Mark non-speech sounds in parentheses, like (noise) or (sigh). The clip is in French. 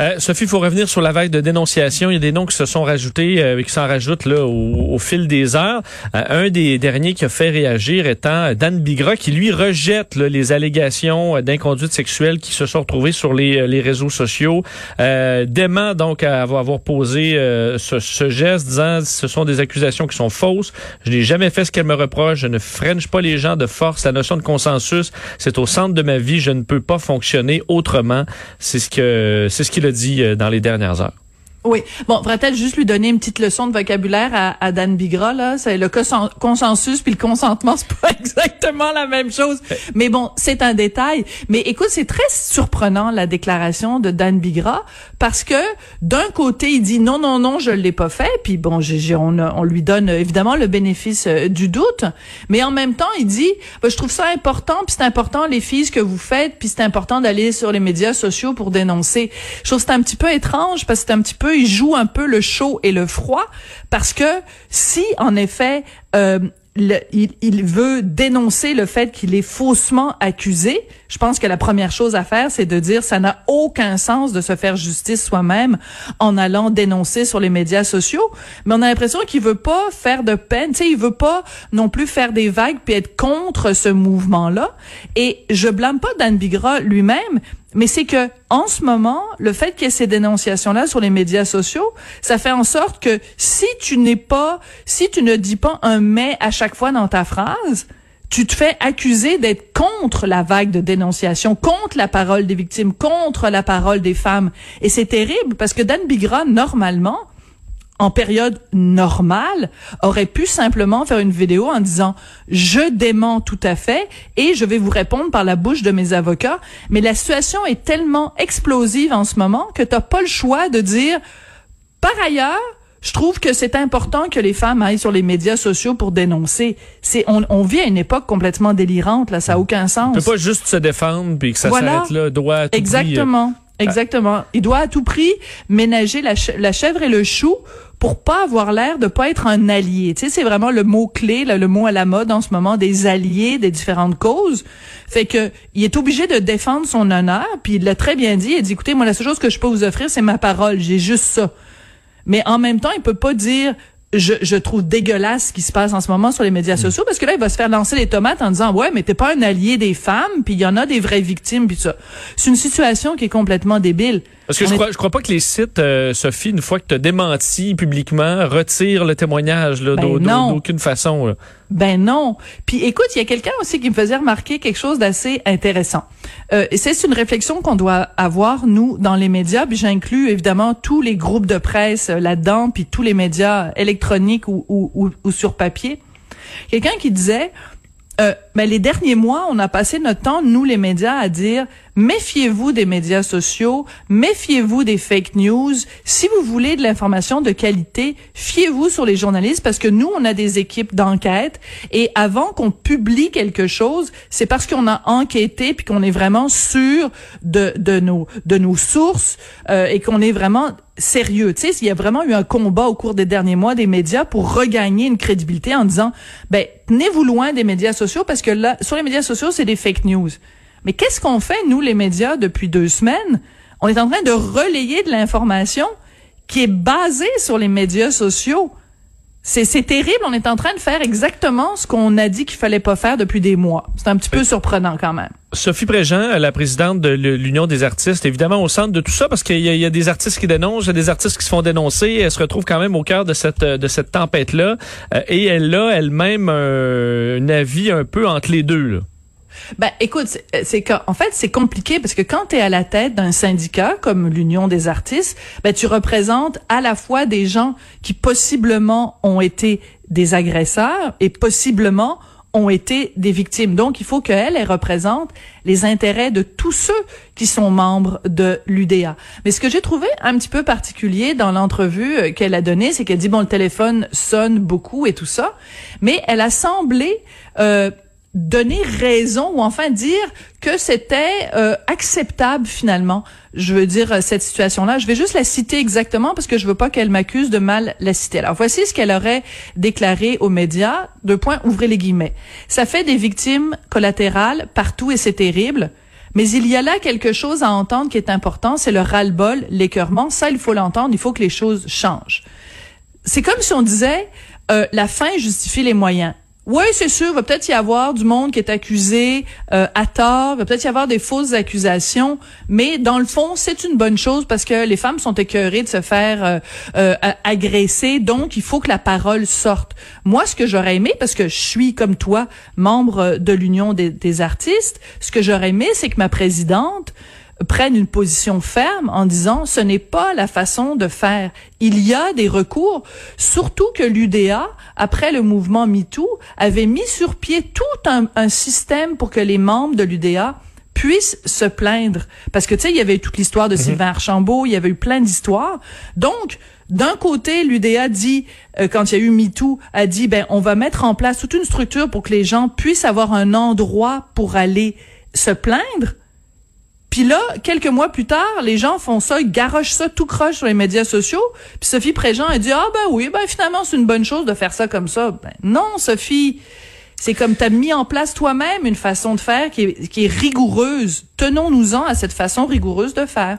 Euh, Sophie, il faut revenir sur la vague de dénonciation. Il y a des noms qui se sont rajoutés, euh, qui s'en rajoutent là au, fil des heures. Euh, un des derniers qui a fait réagir étant Dan Bigra, qui lui rejette les allégations d'inconduite sexuelle qui se sont retrouvées sur les, les réseaux sociaux, dément donc à avoir, avoir posé ce, ce, geste, disant ce sont des accusations qui sont fausses. Je n'ai jamais fait ce qu'elle me reproche. Je ne french pas les gens de force. La notion de consensus, c'est au centre de ma vie. Je ne peux pas fonctionner autrement. C'est ce que c'est ce qu'il a dit euh, dans les dernières heures. Oui. Bon, faudrait-être juste lui donner une petite leçon de vocabulaire à, à Dan Bigra, là? C'est le consensus puis le consentement, (laughs) c'est pas exactement la même chose. Mais bon, c'est un détail. Mais écoute, c'est très surprenant, la déclaration de Dan Bigra, parce que d'un côté, il dit non, non, non, je l'ai pas fait. Puis bon, j'ai, on, on, lui donne évidemment le bénéfice euh, du doute. Mais en même temps, il dit, ben, je trouve ça important, puis c'est important les filles ce que vous faites, puis c'est important d'aller sur les médias sociaux pour dénoncer. Je trouve c'est un petit peu étrange parce que c'est un petit peu il joue un peu le chaud et le froid parce que si en effet euh, il, veut dénoncer le fait qu'il est faussement accusé. Je pense que la première chose à faire, c'est de dire ça n'a aucun sens de se faire justice soi-même en allant dénoncer sur les médias sociaux. Mais on a l'impression qu'il veut pas faire de peine. Tu sais, il veut pas non plus faire des vagues puis être contre ce mouvement-là. Et je blâme pas Dan Bigra lui-même, mais c'est que en ce moment, le fait qu'il y ait ces dénonciations-là sur les médias sociaux, ça fait en sorte que si tu n'es pas, si tu ne dis pas un mais à chaque fois dans ta phrase, tu te fais accuser d'être contre la vague de dénonciation, contre la parole des victimes, contre la parole des femmes. Et c'est terrible parce que Dan Bigra, normalement, en période normale, aurait pu simplement faire une vidéo en disant je dément tout à fait et je vais vous répondre par la bouche de mes avocats. Mais la situation est tellement explosive en ce moment que t'as pas le choix de dire par ailleurs, je trouve que c'est important que les femmes aillent sur les médias sociaux pour dénoncer. C'est on, on vit à une époque complètement délirante là, ça a aucun sens. On peut pas juste se défendre puis que ça s'arrête là, doit tout Exactement. Exactement. Il doit à tout prix ménager la, la chèvre et le chou pour pas avoir l'air de pas être un allié. Tu sais, c'est vraiment le mot clé, le mot à la mode en ce moment des alliés des différentes causes. Fait que il est obligé de défendre son honneur, puis il l'a très bien dit. Il dit écoutez, moi la seule chose que je peux vous offrir, c'est ma parole. J'ai juste ça. Mais en même temps, il peut pas dire je, je, trouve dégueulasse ce qui se passe en ce moment sur les médias sociaux parce que là il va se faire lancer les tomates en disant ouais mais t'es pas un allié des femmes puis il y en a des vraies victimes puis ça. C'est une situation qui est complètement débile parce que je, crois, je crois pas que les sites, euh, Sophie, une fois que tu as démenti publiquement, retirent le témoignage là, ben d'aucune façon. Ben non. Puis écoute, il y a quelqu'un aussi qui me faisait remarquer quelque chose d'assez intéressant. Euh, et c'est une réflexion qu'on doit avoir, nous, dans les médias. Puis j'inclus évidemment tous les groupes de presse euh, là-dedans, puis tous les médias électroniques ou, ou, ou sur papier. Quelqu'un qui disait, euh, mais les derniers mois, on a passé notre temps, nous les médias, à dire méfiez-vous des médias sociaux, méfiez-vous des fake news. Si vous voulez de l'information de qualité, fiez-vous sur les journalistes parce que nous, on a des équipes d'enquête et avant qu'on publie quelque chose, c'est parce qu'on a enquêté puis qu'on est vraiment sûr de, de nos de nos sources euh, et qu'on est vraiment sérieux. Tu sais, il y a vraiment eu un combat au cours des derniers mois des médias pour regagner une crédibilité en disant, ben, tenez-vous loin des médias sociaux parce que là, sur les médias sociaux, c'est des fake news. Mais qu'est-ce qu'on fait, nous, les médias, depuis deux semaines? On est en train de relayer de l'information qui est basée sur les médias sociaux. C'est terrible. On est en train de faire exactement ce qu'on a dit qu'il fallait pas faire depuis des mois. C'est un petit peu surprenant quand même. Sophie Préjean, la présidente de l'Union des artistes, évidemment au centre de tout ça parce qu'il y, a des artistes qui dénoncent, il y a des artistes qui se font dénoncer. Elle se retrouve quand même au cœur de cette de cette tempête là, euh, et elle a elle-même un, avis un peu entre les deux. Là. Ben, écoute, c'est qu'en fait, c'est compliqué parce que quand tu es à la tête d'un syndicat comme l'Union des artistes, ben, tu représentes à la fois des gens qui possiblement ont été des agresseurs et possiblement ont été des victimes. Donc, il faut qu'elle, elle représente les intérêts de tous ceux qui sont membres de l'UDA. Mais ce que j'ai trouvé un petit peu particulier dans l'entrevue euh, qu'elle a donnée, c'est qu'elle dit, bon, le téléphone sonne beaucoup et tout ça, mais elle a semblé euh, donner raison ou enfin dire que c'était euh, acceptable finalement. Je veux dire euh, cette situation-là. Je vais juste la citer exactement parce que je veux pas qu'elle m'accuse de mal la citer. Alors voici ce qu'elle aurait déclaré aux médias. Deux points, ouvrez les guillemets. Ça fait des victimes collatérales partout et c'est terrible. Mais il y a là quelque chose à entendre qui est important, c'est le ras-le-bol, l'écœurement. Ça, il faut l'entendre, il faut que les choses changent. C'est comme si on disait, euh, la fin justifie les moyens. Oui, c'est sûr, il va peut-être y avoir du monde qui est accusé euh, à tort, il va peut-être y avoir des fausses accusations, mais dans le fond, c'est une bonne chose parce que les femmes sont écœurées de se faire euh, euh, agresser, donc il faut que la parole sorte. Moi, ce que j'aurais aimé, parce que je suis comme toi membre de l'Union des, des artistes, ce que j'aurais aimé, c'est que ma présidente prennent une position ferme en disant ce n'est pas la façon de faire. Il y a des recours, surtout que l'UDA, après le mouvement MeToo, avait mis sur pied tout un, un système pour que les membres de l'UDA puissent se plaindre. Parce que, tu sais, il y avait eu toute l'histoire de mhm. Sylvain Archambault, il y avait eu plein d'histoires. Donc, d'un côté, l'UDA dit, euh, quand il y a eu MeToo, a dit, ben, on va mettre en place toute une structure pour que les gens puissent avoir un endroit pour aller se plaindre. Puis là, quelques mois plus tard, les gens font ça, ils garochent ça tout croche sur les médias sociaux. Puis Sophie Préjean a dit ah ben oui, ben finalement c'est une bonne chose de faire ça comme ça. Ben non, Sophie, c'est comme tu as mis en place toi-même une façon de faire qui est, qui est rigoureuse. Tenons-nous-en à cette façon rigoureuse de faire.